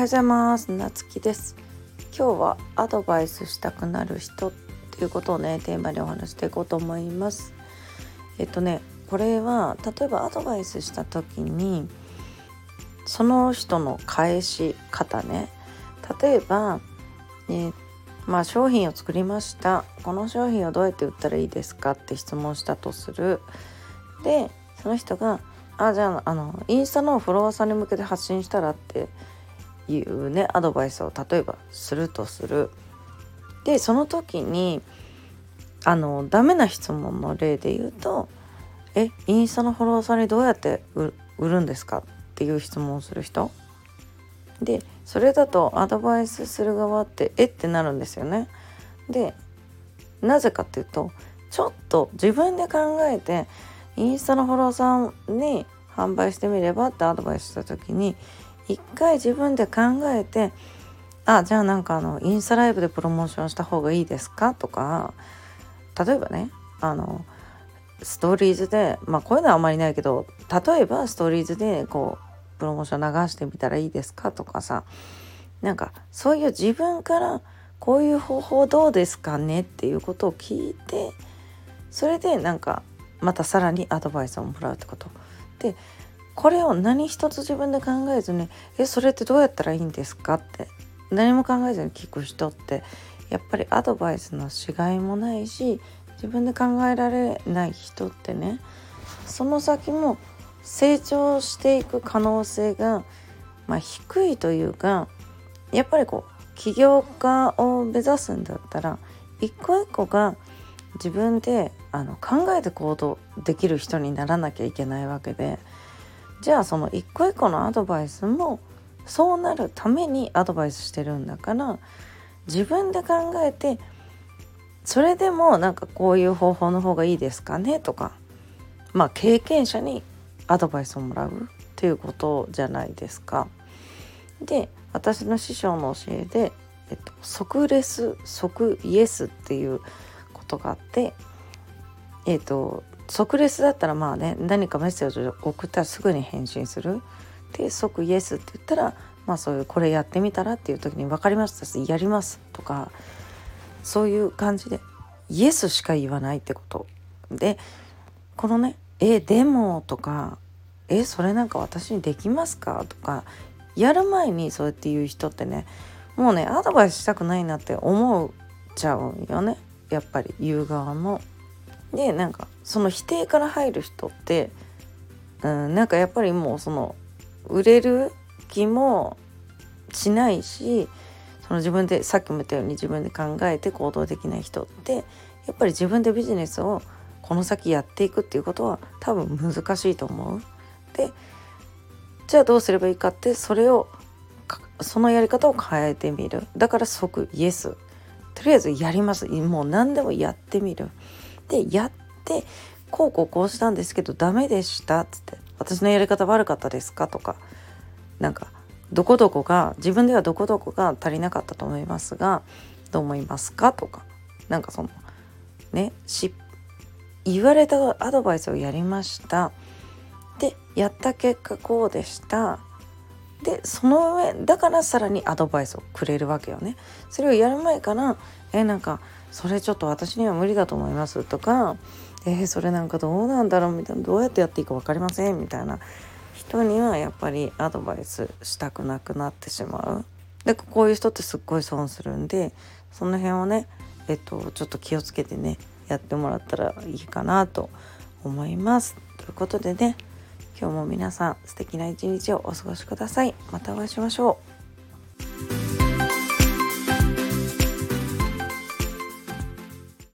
はようございます。なつきです。今日はアドバイスしたくなる人っていうことをねテーマにお話していこうと思います。えっとねこれは例えばアドバイスした時にその人の返し方ね。例えば、えまあ、商品を作りました。この商品をどうやって売ったらいいですか？って質問したとする。でその人があじゃああのインスタのフォロワーさんに向けて発信したらっていうねアドバイスを例えばするとする。でその時にあのダメな質問の例で言うと「えインスタのフォロワーさんにどうやって売るんですか?」っていう質問をする人でそれだとアドバイスする側って「え？っ?」てなるんですよね。でなぜかっていうとちょっと自分で考えてインスタのフォロワーさんに販売してみればってアドバイスした時に一回自分で考えてあじゃあなんかあのインスタライブでプロモーションした方がいいですか？とか例えばねあのストーリーズでまあこういうのはあんまりないけど例えばストーリーズでこうプロモーション流してみたらいいですか？とかさなんかそういう自分からこういう方法どうですかね？っていうことを聞いてそれでなんかまたさらにアドバイスをもらうってこと。でこれを何一つ自分で考えずに「えそれってどうやったらいいんですか?」って何も考えずに聞く人ってやっぱりアドバイスのしがいもないし自分で考えられない人ってねその先も成長していく可能性が、まあ、低いというかやっぱりこう起業家を目指すんだったら一個一個が自分であの考えて行動できる人にならなきゃいけないわけでじゃあその一個一個のアドバイスもそうなるためにアドバイスしてるんだから自分で考えてそれでもなんかこういう方法の方がいいですかねとかまあ経験者にアドバイスをもらうっていうことじゃないですか。で私の師匠の教えで、えっと、即レス即イエスっていうことがあってえっ、と即レスだったらまあね何かメッセージを送ったらすぐに返信するで即イエスって言ったらまあそういうこれやってみたらっていう時に分かりましたやりますとかそういう感じでイエスしか言わないってことでこのね「えでも」とか「えそれなんか私にできますか?」とかやる前にそうやって言う人ってねもうねアドバイスしたくないなって思っちゃうよねやっぱり言う側も。でなんかその否定から入る人って、うん、なんかやっぱりもうその売れる気もしないしその自分でさっきも言ったように自分で考えて行動できない人ってやっぱり自分でビジネスをこの先やっていくっていうことは多分難しいと思う。でじゃあどうすればいいかってそれをそのやり方を変えてみる。だから即イエス。とりあえずやります。もう何でもやってみる。でやってこうこうこうしたんですけどダメでした。っつって私のやり方悪かったですか？とかなんかどこどこが自分ではどこどこが足りなかったと思いますがどう思いますか？とかなんかそのね言われたアドバイスをやりました。でやった結果こうでした。でその上だからさらにアドバイスをくれるわけよねそれをやる前からえなんかそれちょっと私には無理だと思いますとかえー、それなんかどうなんだろう？みたいなどうやってやっていいか分かりませんみたいな人にはやっぱりアドバイスしたくなくなってしまう。でこういう人ってすっごい損するんでその辺をねえっとちょっと気をつけてねやってもらったらいいかなと思います。ということでね今日も皆さん素敵な一日をお過ごしください。またお会いしましょう。